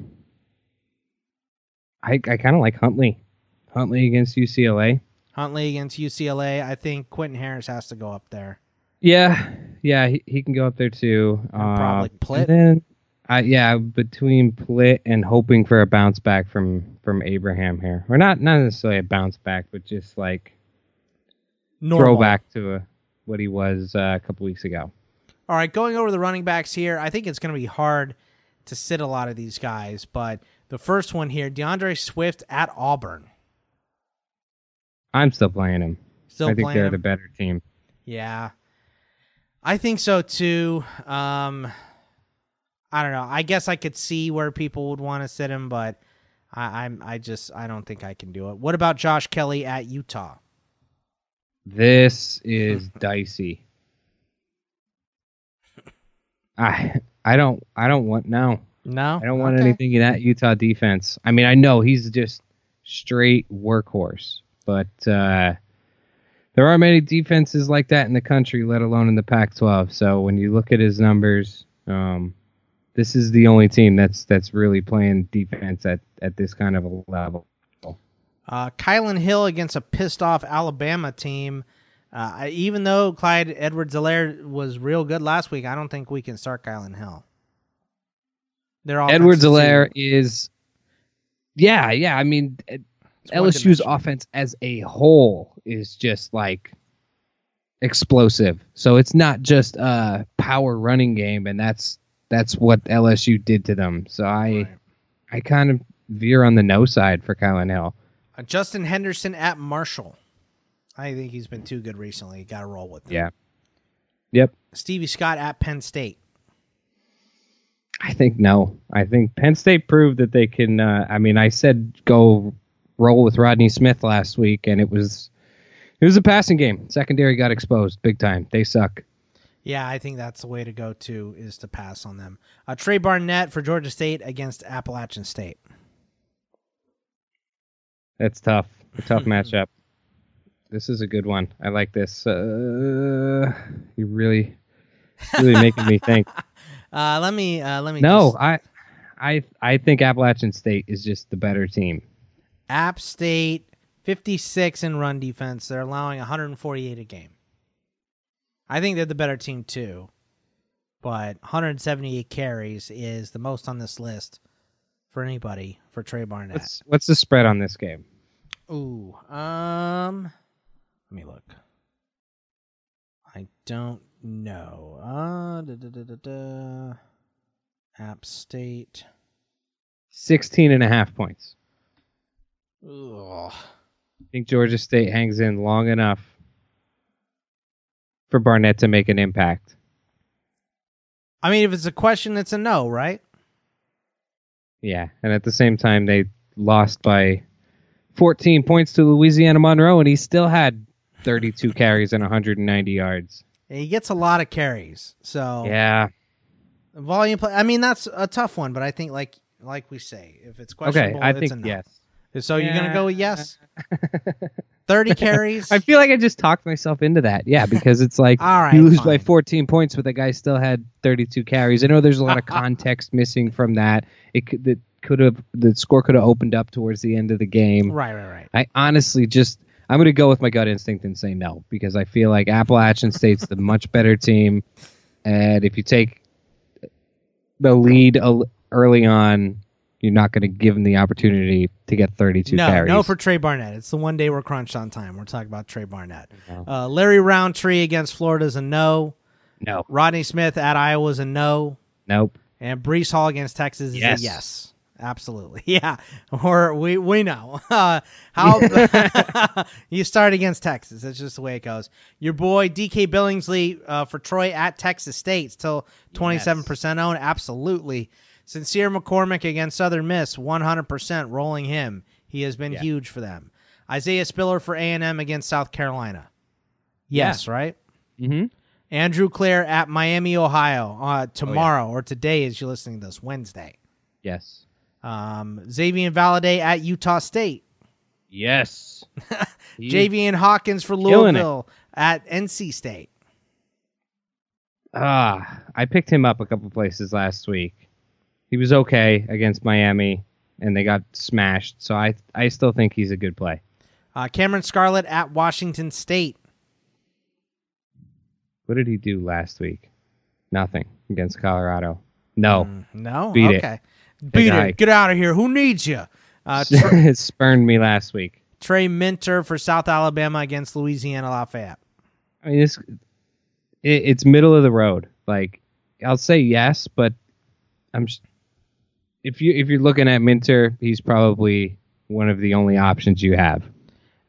Speaker 4: I I kind of like Huntley. Huntley against UCLA.
Speaker 3: Huntley against UCLA. I think Quentin Harris has to go up there.
Speaker 4: Yeah, yeah, he, he can go up there too.
Speaker 3: And probably
Speaker 4: Uh,
Speaker 3: Plitt.
Speaker 4: then, I yeah, between Plitt and hoping for a bounce back from from Abraham here, or not not necessarily a bounce back, but just like
Speaker 3: Normal.
Speaker 4: throwback to a, what he was uh, a couple weeks ago.
Speaker 3: All right, going over the running backs here, I think it's going to be hard to sit a lot of these guys, but the first one here, D'Andre Swift at Auburn.
Speaker 4: I'm still playing him.
Speaker 3: Still
Speaker 4: I think they're
Speaker 3: him?
Speaker 4: the better team.
Speaker 3: Yeah. I think so too. Um I don't know. I guess I could see where people would want to sit him, but I, I'm I just I don't think I can do it. What about Josh Kelley at Utah?
Speaker 4: This is dicey. I I don't I don't want no.
Speaker 3: No,
Speaker 4: I don't want
Speaker 3: Okay.
Speaker 4: anything in that Utah defense. I mean, I know he's just straight workhorse, but uh, there are many defenses like that in the country, let alone in the Pac-12. So when you look at his numbers, um, this is the only team that's that's really playing defense at at this kind of a level.
Speaker 3: Uh, Kylan Hill against a pissed off Alabama team. Uh, even though Clyde Edwards Helaire was real good last week, I don't think we can start Kylan Hill.
Speaker 4: They're
Speaker 3: all Edwards
Speaker 4: Alaire is, yeah, yeah. I mean,
Speaker 3: It's
Speaker 4: LSU's offense as a whole is just like explosive. So it's not just a power running game, and that's that's what LSU did to them. So I
Speaker 3: Right.
Speaker 4: I kind of veer on the no side for Kylan Hill.
Speaker 3: Uh, Justin Henderson at Marshall. I think he's been too good recently. Got to roll with him.
Speaker 4: Yeah. Yep.
Speaker 3: Stevie Scott at Penn State.
Speaker 4: I think no. I think Penn State proved that they can. Uh, I mean, I said go roll with Rodney Smith last week, and it was it was a passing game. Secondary got exposed big time. They suck.
Speaker 3: Yeah, I think that's the way to go too, is to pass on them. Uh, Tra Barnett for Georgia State against Appalachian State.
Speaker 4: That's tough. A tough matchup. This is a good one. I like this. Uh, you really, really making me think.
Speaker 3: Uh, let me uh, let me
Speaker 4: No,
Speaker 3: just-
Speaker 4: I, I, I think Appalachian State is just the better team.
Speaker 3: App State 56 in run defense. They're allowing 148 a game. I think they're the better team too, but 178 carries is the most on this list for anybody for Tra Barnett.
Speaker 4: What's what's the spread on this game?
Speaker 3: Ooh, um, let me look. I don't know. Uh, da, da, da, da, da. App State.
Speaker 4: 16 and a half points.
Speaker 3: Ugh.
Speaker 4: I think Georgia State hangs in long enough for Barnett to make an impact.
Speaker 3: I mean, if it's a question, it's a no, right?
Speaker 4: Yeah, and at the same time, they lost by 14 points to Louisiana Monroe, and he still had 32 carries and 190 yards.
Speaker 3: He gets a lot of carries, so
Speaker 4: Yeah.
Speaker 3: volume play. I mean, that's a tough one, but I think like like we say, if it's
Speaker 4: Okay,
Speaker 3: questionable,
Speaker 4: I
Speaker 3: it's
Speaker 4: think
Speaker 3: a no.
Speaker 4: yes.
Speaker 3: So you're gonna go with yes. Thirty carries.
Speaker 4: I feel like I just talked myself into that. Yeah, because it's like
Speaker 3: All right,
Speaker 4: you lose by 14 points, but the guy still had 32 carries. I know there's a lot of context missing from that. It could that could have the score could have opened up towards the end of the game.
Speaker 3: right, right, right.
Speaker 4: I honestly just I'm going to go with my gut instinct and say no because I feel like Appalachian State's the much better team, and if you take the lead early on, you're not going to give them the opportunity to get 32
Speaker 3: No,
Speaker 4: carries.
Speaker 3: no for Tra Barnett. It's the one day we're crunched on time. We're talking about Tra Barnett.
Speaker 4: No.
Speaker 3: Uh, Larry Rountree against Florida is a no.
Speaker 4: no,
Speaker 3: Rodney Smith at Iowa is a no.
Speaker 4: nope.
Speaker 3: And Breece Hall against Texas is
Speaker 4: Yes.
Speaker 3: a yes. Absolutely. Yeah. Or we we know. Uh, how you start against Texas. That's just the way it goes. Your boy DK Billingsley uh, for Troy at Texas State still 27% owned. Absolutely. Sincere McCormick against Southern Miss 100% rolling him. He has been huge for them. Isaiah Spiller for A&M against South Carolina. Yes, right?
Speaker 4: Mm-hmm.
Speaker 3: Andrew Clair at Miami, Ohio
Speaker 4: Oh,
Speaker 3: uh, tomorrow or today as you're listening to this, Wednesday.
Speaker 4: Yes.
Speaker 3: Um, Xavier Valladay at Utah State.
Speaker 4: Yes.
Speaker 3: Javian Hawkins for Louisville at NC State.
Speaker 4: Ah, I picked him up a couple places last week. He was okay against Miami, and they got smashed. So I I still think he's a good play.
Speaker 3: Uh, Cameron Scarlett at Washington State.
Speaker 4: What did he do last week? Nothing against Colorado. No,
Speaker 3: No?
Speaker 4: Beat it.
Speaker 3: Beat it. Get out of here. Who needs you? Uh,
Speaker 4: it spurned me last week.
Speaker 3: Tra Minter for South Alabama against Louisiana Lafayette.
Speaker 4: I mean, this it, it's middle of the road. Like I'll say yes, but I'm if you if you're looking at Minter, he's probably one of the only options you have.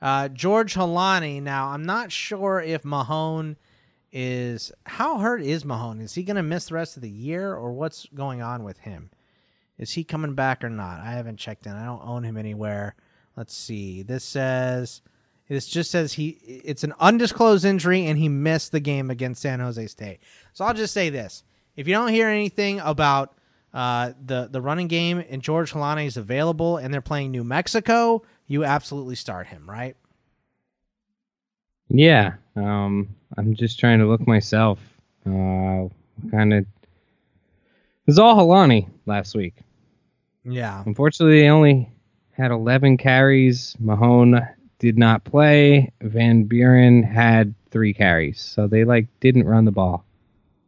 Speaker 3: Uh, George Holani. Now, I'm not sure if Mahone is. How hurt is Mahone? Is he going to miss the rest of the year, or what's going on with him? Is he coming back or not? I haven't checked in. I don't own him anywhere. Let's see. This says. This just says he. It's an undisclosed injury, and he missed the game against San Jose State. So I'll just say this: if you don't hear anything about uh, the the running game and George Holani is available, and they're playing New Mexico, you absolutely start him, right?
Speaker 4: Yeah, um, I'm just trying to look myself. Uh, kind of. It was all Holani last week.
Speaker 3: Yeah.
Speaker 4: Unfortunately, they only had 11 carries. Mahone did not play. Van Buren had three carries, so they like didn't run the ball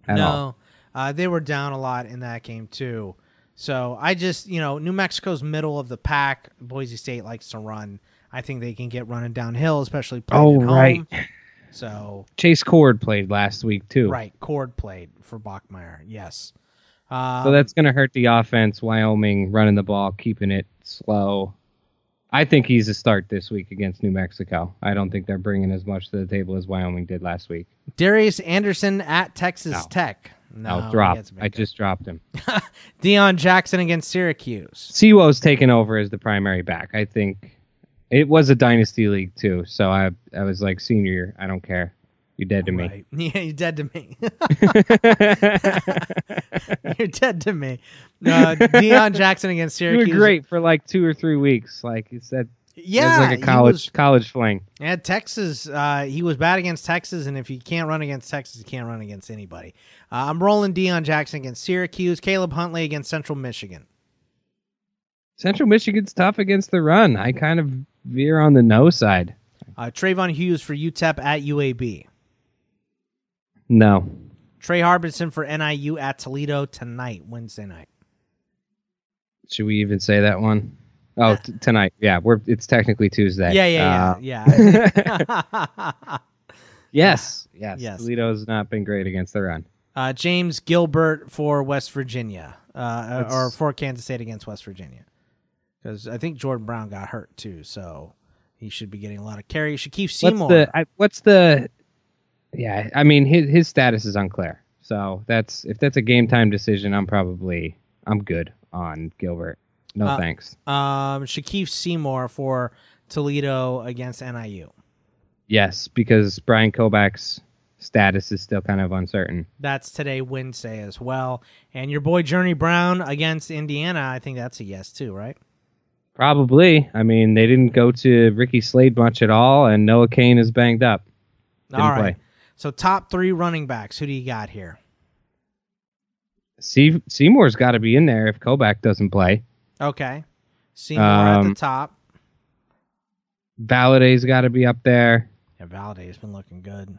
Speaker 4: at
Speaker 3: no,
Speaker 4: all.
Speaker 3: Uh, they were down a lot in that game too. So I just, you know, New Mexico's middle of the pack. Boise State likes to run. I think they can get running downhill, especially playing
Speaker 4: Oh,
Speaker 3: at home.
Speaker 4: right.
Speaker 3: So
Speaker 4: Chase Cord played last week too.
Speaker 3: right, Cord played for Bachmeier. Yes. Um,
Speaker 4: So that's going to hurt the offense. Wyoming running the ball, keeping it slow. I think he's a start this week against New Mexico. I don't think they're bringing as much to the table as Wyoming did last week.
Speaker 3: Darius Anderson at Texas
Speaker 4: No.
Speaker 3: Tech. No, he
Speaker 4: drop. I
Speaker 3: good.
Speaker 4: just dropped him.
Speaker 3: Deion Jackson against Syracuse.
Speaker 4: Siwo's taken over as the primary back. I think it was a dynasty league too. So I I was like senior. Year. I don't care. You're dead to me.
Speaker 3: Right. Yeah, you're dead to me. you're dead to me. Uh, Deion Jackson against
Speaker 4: you
Speaker 3: Syracuse.
Speaker 4: were great for like two or three weeks. Like you said,
Speaker 3: Yeah,
Speaker 4: like a college
Speaker 3: was-
Speaker 4: college fling.
Speaker 3: At Texas, uh, he was bad against Texas, and if you can't run against Texas, you can't run against anybody. Uh, I'm rolling Deion Jackson against Syracuse, Caleb Huntley against Central Michigan.
Speaker 4: Central Michigan's tough against the run. I kind of veer on the no side.
Speaker 3: Uh, Trayvon Hughes for UTEP at UAB.
Speaker 4: No.
Speaker 3: Tre Harbison for NIU at Toledo tonight, Wednesday night.
Speaker 4: Should we even say that one? Oh, t- tonight. Yeah, we're it's technically Tuesday.
Speaker 3: Yeah, yeah,
Speaker 4: Uh,
Speaker 3: yeah, yeah.
Speaker 4: Yes, yes.
Speaker 3: Yes.
Speaker 4: Toledo's not been great against the run.
Speaker 3: uh, James Gilbert for West Virginia, uh, or for Kansas State against West Virginia, because I think Jordan Brown got hurt too, so he should be getting a lot of carries. Shakif Seymour.
Speaker 4: What's the I, what's the yeah, I mean his his status is unclear. So that's if that's a game time decision, I'm probably I'm good on Gilbert. No
Speaker 3: Uh,
Speaker 4: thanks.
Speaker 3: Um, Shakif Seymour for Toledo against NIU.
Speaker 4: Yes, because Bryant Koback's status is still kind of uncertain.
Speaker 3: That's today, Wednesday as well. And your boy Journey Brown against Indiana. I think that's a yes too, right?
Speaker 4: Probably. I mean, they didn't go to Ricky Slade much at all, and Noah Cain is banged up. Didn't
Speaker 3: All right.
Speaker 4: play.
Speaker 3: So top three running backs. Who do you got here?
Speaker 4: Se- Seymour's got to be in there if Kobach doesn't play.
Speaker 3: Okay. Seymour at the
Speaker 4: Um,
Speaker 3: top.
Speaker 4: Valladay's got to be up there.
Speaker 3: Yeah, Valladay's been looking good.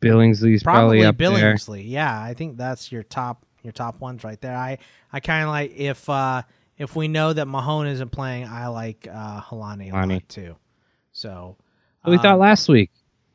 Speaker 4: Billingsley's
Speaker 3: Probably,
Speaker 4: probably, up there.
Speaker 3: Billingsley. Yeah, I think that's your top your top ones right there. I I kind of like if uh if we know that Mahone isn't playing, I like uh Holani a lot too. So
Speaker 4: we
Speaker 3: um,
Speaker 4: thought last week.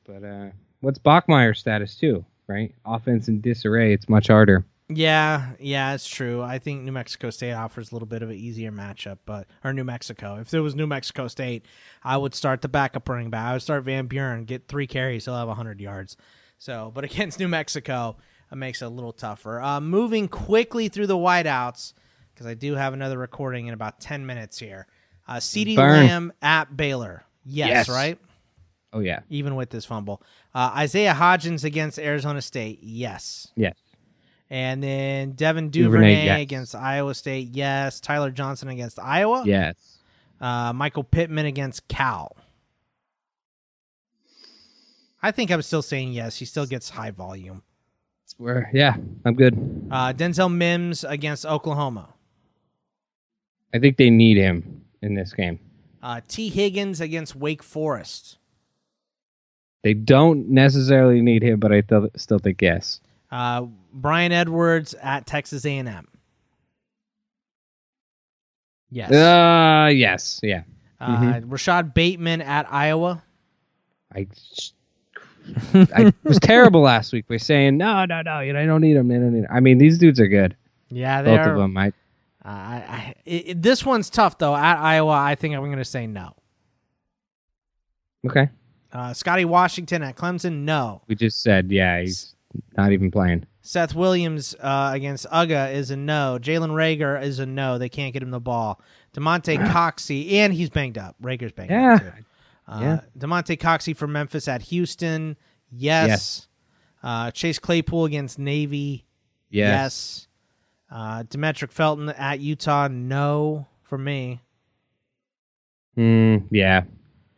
Speaker 4: But uh, what's Bachmeier's status too? Right, offense in disarray. It's much harder.
Speaker 3: Yeah, yeah, it's true. I think New Mexico State offers a little bit of an easier matchup, but or New Mexico. If it was New Mexico State, I would start the backup running back. I would start Van Buren, get three carries, he'll have hundred yards. So, but against New Mexico, it makes it a little tougher. Uh, moving quickly through the wideouts because I do have another recording in about ten minutes here. Uh,
Speaker 4: CeeDee
Speaker 3: Lamb at Baylor. Yes,
Speaker 4: Yes.
Speaker 3: right.
Speaker 4: Oh yeah,
Speaker 3: Even with this fumble, uh, Isaiah Hodgins against Arizona State. Yes.
Speaker 4: yes.
Speaker 3: And then Devin
Speaker 4: Duvernay,
Speaker 3: Duvernay,
Speaker 4: yes.
Speaker 3: against Iowa State, yes. Tyler Johnson against Iowa.
Speaker 4: Yes.
Speaker 3: Uh, Michael Pittman against Cal. I think I'm still saying yes. He still gets high volume.
Speaker 4: We're yeah, I'm good.
Speaker 3: Uh, Denzel Mims against Oklahoma.
Speaker 4: I think they need him in this game.
Speaker 3: Uh, Tee Higgins against Wake Forest.
Speaker 4: They don't necessarily need him, but I th- still think yes.
Speaker 3: Uh, Bryan Edwards at Texas A&M. Yes.
Speaker 4: Uh yes, yeah.
Speaker 3: Uh, Rashod Bateman at Iowa.
Speaker 4: I I was terrible last week by saying no, no, no. You know, I don't need him. I don't need him. I mean, these dudes are good,
Speaker 3: Yeah, they
Speaker 4: both
Speaker 3: are.
Speaker 4: of them. I
Speaker 3: Uh, I, it- this one's tough though. At Iowa, I think I'm going to say no.
Speaker 4: okay.
Speaker 3: Uh, Scotty Washington at Clemson, no.
Speaker 4: We just said yeah, he's not even playing.
Speaker 3: Seth Williams uh, against Uga is a no. Jalen Rager is a no. They can't get him the ball. Demonte Coxey, and he's banged up. Rager's banged
Speaker 4: Yeah.
Speaker 3: up too. Uh,
Speaker 4: Yeah.
Speaker 3: Damonte Coxie for Memphis at Houston, yes.
Speaker 4: Yes.
Speaker 3: Uh, Chase Claypool against Navy,
Speaker 4: Yes.
Speaker 3: yes. Uh, Demetric Felton at Utah, no for me.
Speaker 4: Mm, yeah,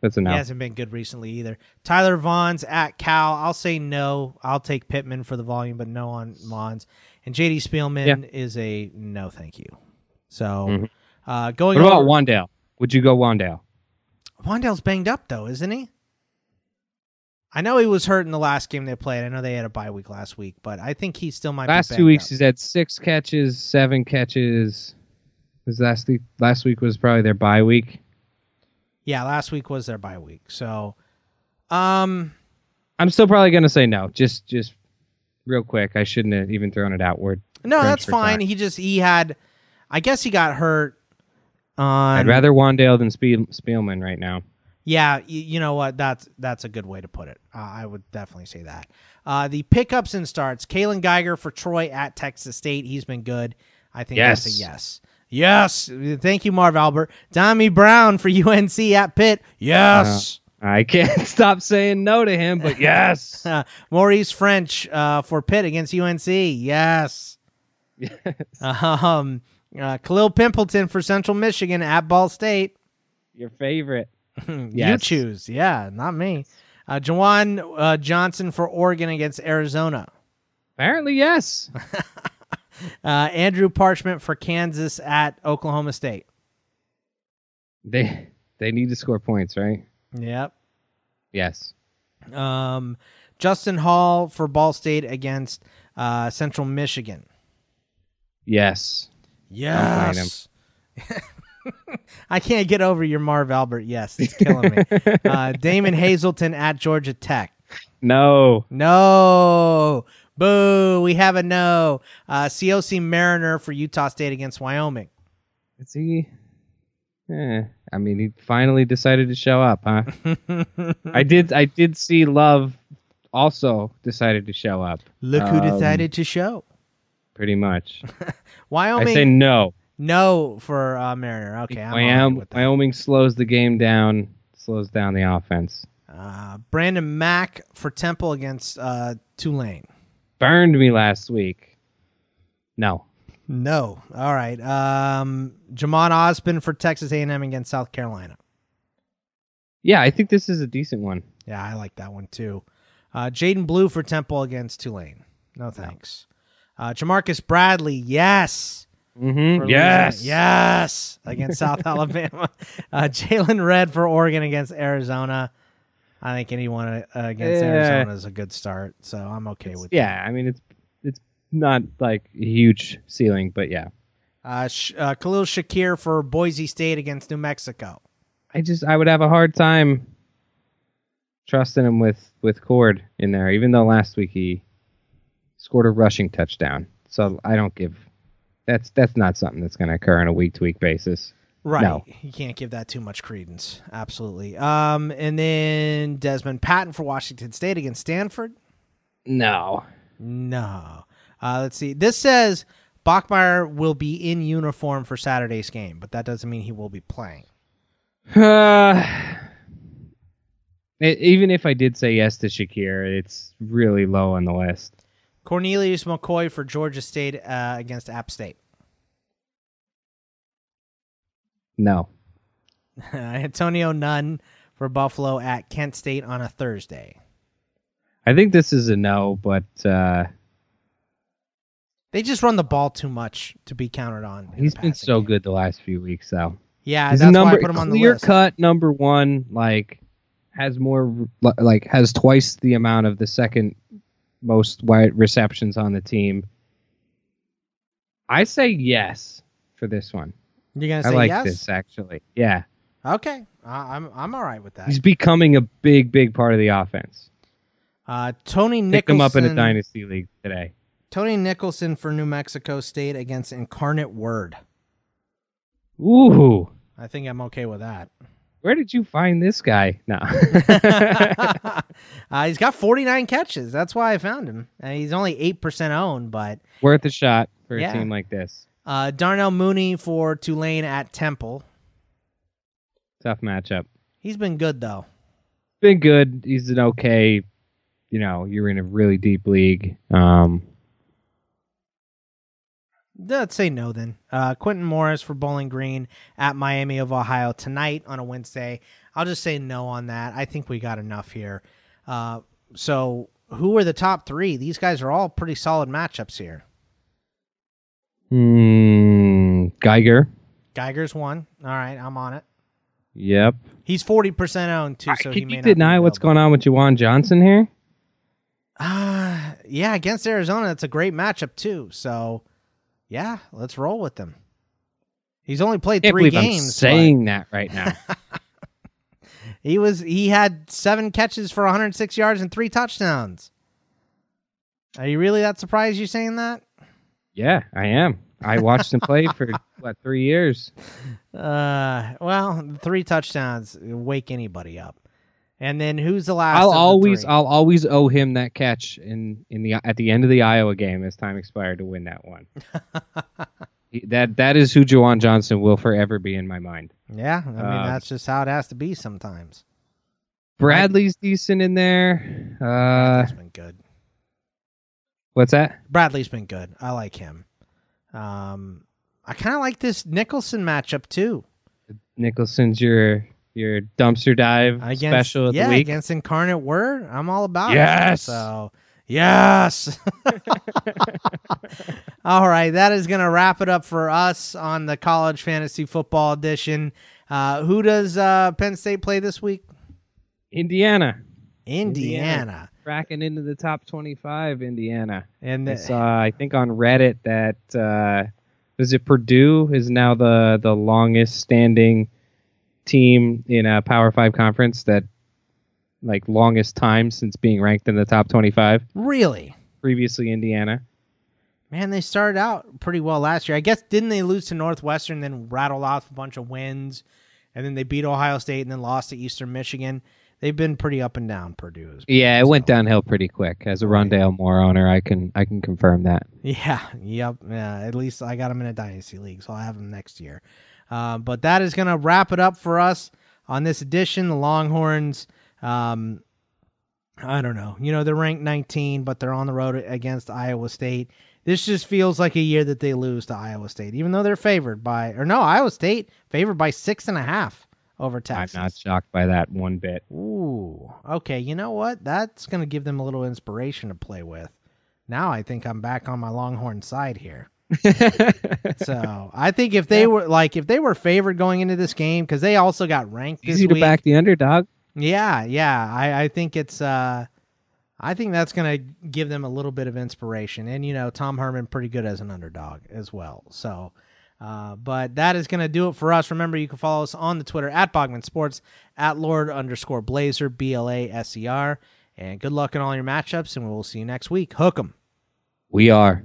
Speaker 4: that's
Speaker 3: He
Speaker 4: enough.
Speaker 3: hasn't been good recently either. Tyler Vaughns at Cal. I'll say no. I'll take Pittman for the volume, but no on Vaughns. And JD Spielman is a no, thank you. So uh, going
Speaker 4: Mm-hmm. What about
Speaker 3: over,
Speaker 4: Wan'Dale? Would you go Wan'Dale?
Speaker 3: Wan'Dale's banged up though, isn't he? I know he was hurt in the last game they played. I know they had a bye week last week, but I think he still might.
Speaker 4: Last
Speaker 3: be
Speaker 4: two weeks,
Speaker 3: up.
Speaker 4: he's had six catches, seven catches. His last week? Last week was probably their bye week.
Speaker 3: Yeah, last week was their bye week. So, um,
Speaker 4: I'm still probably gonna say no. Just, just real quick. I shouldn't have even thrown it outward.
Speaker 3: no, that's fine.
Speaker 4: time.
Speaker 3: He just he had, I guess he got hurt. On
Speaker 4: I'd rather Wan'Dale than Spiel- Spielman right now.
Speaker 3: Yeah, y- you know what? That's that's a good way to put it. Uh, I would definitely say that. Uh, the pickups and starts: Kaylon Geiger for Troy at Texas State. He's been good. I think that's a
Speaker 4: Yes.
Speaker 3: Yes. Yes. Thank you, Marv Albert. Tommy Brown for UNC at Pitt. Yes.
Speaker 4: I can't stop saying no to him, but yes.
Speaker 3: Uh, Maurice Ffrench uh, for Pitt against UNC. Yes. yes. Um, uh, Kalil Pimpleton for Central Michigan at Ball State.
Speaker 4: Your favorite.
Speaker 3: You choose. Yeah, not me. Uh, Juwan uh, Johnson for Oregon against Arizona.
Speaker 4: Apparently, yes.
Speaker 3: Uh, Andrew Parchment for Kansas at Oklahoma State.
Speaker 4: They they need to score points, right?
Speaker 3: Yep.
Speaker 4: Yes.
Speaker 3: Um, Justin Hall for Ball State against uh, Central Michigan.
Speaker 4: Yes.
Speaker 3: Yes. I can't get over your Marv Albert. Yes, it's killing me. uh, Damon Hazelton at Georgia Tech.
Speaker 4: No.
Speaker 3: No. Boo. We have a no. Uh, COC Mariner for Utah State against Wyoming.
Speaker 4: Is he? Eh, I mean, he finally decided to show up, huh? I did. I did see Love also decided to show up.
Speaker 3: Look who
Speaker 4: Um,
Speaker 3: decided to show.
Speaker 4: Pretty much.
Speaker 3: Wyoming.
Speaker 4: I say no.
Speaker 3: no for uh, Mariner. Okay, I'm
Speaker 4: Wyoming,
Speaker 3: that.
Speaker 4: Wyoming slows the game down, slows down the offense.
Speaker 3: Uh, Branden Mack for Temple against uh, Tulane.
Speaker 4: Burned me last week. No.
Speaker 3: No. All right. Um, Jhamon Ausbon for Texas A&M against South Carolina.
Speaker 4: Yeah, I think this is a decent one.
Speaker 3: Yeah, I like that one too. Uh, Jadan Blue for Temple against Tulane. No thanks. Uh, Ja'Marcus Bradley, yes.
Speaker 4: Mm-hmm. Yes.
Speaker 3: Louisiana. Yes. Against South Alabama. Uh, Jaylon Redd for Oregon against Arizona. I think anyone uh, against
Speaker 4: Yeah.
Speaker 3: Arizona is a good start, so I'm okay with
Speaker 4: Yeah, I mean it's it's not like a huge ceiling, but yeah.
Speaker 3: Uh, Sh- uh, Khalil Shakir for Boise State against New Mexico.
Speaker 4: I just I would have a hard time trusting him with with Cord in there, even though last week he scored a rushing touchdown. So I don't give that's that's not something that's going to occur on a week to week basis.
Speaker 3: Right.
Speaker 4: No.
Speaker 3: You can't give that too much credence. Absolutely. Um, and then Dezmon Patmon for Washington State against Stanford.
Speaker 4: No.
Speaker 3: No. Uh, let's see. This says Bachmeier will be in uniform for Saturday's game, but that doesn't mean he will be playing.
Speaker 4: Uh, even if I did say yes to Shakir, it's really low on the list.
Speaker 3: Cornelius McCoy for Georgia State uh, against App State.
Speaker 4: No.
Speaker 3: Antonio Nunn for Buffalo at Kent State on a Thursday.
Speaker 4: I think this is a no, but uh,
Speaker 3: They just run the ball too much to be counted on.
Speaker 4: He's been so
Speaker 3: game.
Speaker 4: good the last few weeks, though.
Speaker 3: Yeah,
Speaker 4: He's
Speaker 3: that's
Speaker 4: number
Speaker 3: why I put him on the
Speaker 4: clear cut number one. Like has more like has twice the amount of the second most wide receptions on the team. I say yes for this one.
Speaker 3: You're gonna
Speaker 4: I like
Speaker 3: yes?
Speaker 4: this actually. Yeah,
Speaker 3: Okay, I'm I'm all right with that.
Speaker 4: he's becoming a big, big part of the offense.
Speaker 3: Uh, Tony
Speaker 4: Picked
Speaker 3: Nicholson.
Speaker 4: him up in a dynasty league today.
Speaker 3: Tony Nicholson for New Mexico State against Incarnate Word.
Speaker 4: Ooh,
Speaker 3: I think I'm okay with that.
Speaker 4: where did you find this guy? No.
Speaker 3: uh, he's got 49 catches. That's why I found him. And he's only 8% owned, but
Speaker 4: Worth a shot for
Speaker 3: Yeah.
Speaker 4: a team like this.
Speaker 3: Uh, Darnell Mooney for Tulane at Temple.
Speaker 4: Tough matchup.
Speaker 3: He's been good, though.
Speaker 4: been good. He's an okay, you know, you're in a really deep league. Um,
Speaker 3: Let's say no then. Uh, Quentin Morris for Bowling Green at Miami of Ohio tonight on a Wednesday. I'll just say no on that. I think we got enough here. Uh, so, who are the top three? These guys are all pretty solid matchups here.
Speaker 4: Hmm, Geiger.
Speaker 3: Geiger's one. All right, I'm on it.
Speaker 4: Yep.
Speaker 3: He's 40% owned too, so he
Speaker 4: Can
Speaker 3: may
Speaker 4: you
Speaker 3: not be
Speaker 4: deny what's going on with Juwan Johnson here?
Speaker 3: Uh, yeah, against Arizona, that's a great matchup too. So, yeah, let's roll with them. He's only played
Speaker 4: can't
Speaker 3: three
Speaker 4: believe I'm
Speaker 3: games. but
Speaker 4: saying that right now.
Speaker 3: he was he had seven catches for 106 yards and three touchdowns. Are you really that surprised? You saying that?
Speaker 4: Yeah, I am. I watched him play for what three years.
Speaker 3: Uh, well, three touchdowns wake anybody up. And then who's the last?
Speaker 4: I'll
Speaker 3: the
Speaker 4: always,
Speaker 3: three?
Speaker 4: I'll always owe him that catch in in the at the end of the Iowa game as time expired to win that one. He- that that is who Juwan Johnson will forever be in my mind.
Speaker 3: yeah, I mean
Speaker 4: Um,
Speaker 3: that's just how it has to be sometimes.
Speaker 4: Bradley's decent in there. Uh,
Speaker 3: Bradley's been good.
Speaker 4: What's that?
Speaker 3: Bradley's been good. I like him. Um, I kind of like this Nicholson matchup too.
Speaker 4: Nicholson's your your dumpster dive
Speaker 3: Against,
Speaker 4: special of
Speaker 3: yeah,
Speaker 4: the week.
Speaker 3: against Incarnate Word. I'm all about it.
Speaker 4: Yes!
Speaker 3: So, yes. all right. That is going to wrap it up for us on the college fantasy football edition. Uh, who does uh, Penn State play this week?
Speaker 4: Indiana
Speaker 3: Indiana.
Speaker 4: Cracking into the top twenty-five. Indiana.
Speaker 3: And
Speaker 4: I saw, I think on Reddit that uh, was it Purdue is now the the longest standing team in a Power Five conference that like longest time since being ranked in the top twenty-five.
Speaker 3: really?
Speaker 4: Previously Indiana.
Speaker 3: Man, they started out pretty well last year. I guess didn't they lose to Northwestern, then rattle off a bunch of wins, and then they beat Ohio State and then lost to Eastern Michigan. They've been pretty up and down. Purdue. Is
Speaker 4: Yeah, it went downhill pretty quick. As a Rondale Moore owner, I can I can confirm that.
Speaker 3: Yeah, yep. Yeah, at least I got him in a dynasty league, so I'll have him next year. Uh, but that is going to wrap it up for us on this edition. The Longhorns. Um, I don't know. You know, they're ranked 19, but they're on the road against Iowa State. This just feels like a year that they lose to Iowa State, even though they're favored by, or no, Iowa State favored by six and a half over Texas.
Speaker 4: I'm not shocked by that one bit.
Speaker 3: Ooh, okay. You know what? That's going to give them a little inspiration to play with. Now I think I'm back on my Longhorn side here. so I think if they were like if they were favored going into this game because they also got ranked this
Speaker 4: Easy to
Speaker 3: week.
Speaker 4: back the underdog.
Speaker 3: Yeah, yeah. I, I think it's uh I think that's gonna give them a little bit of inspiration. And you know, Tom Herman pretty good as an underdog as well. So uh, but that is going to do it for us. Remember, you can follow us on the Twitter at Bogman Sports, at Lord underscore Blazer, B L A S E R. And good luck in all your matchups, and we'll see you next week. Hook 'em.
Speaker 4: We are.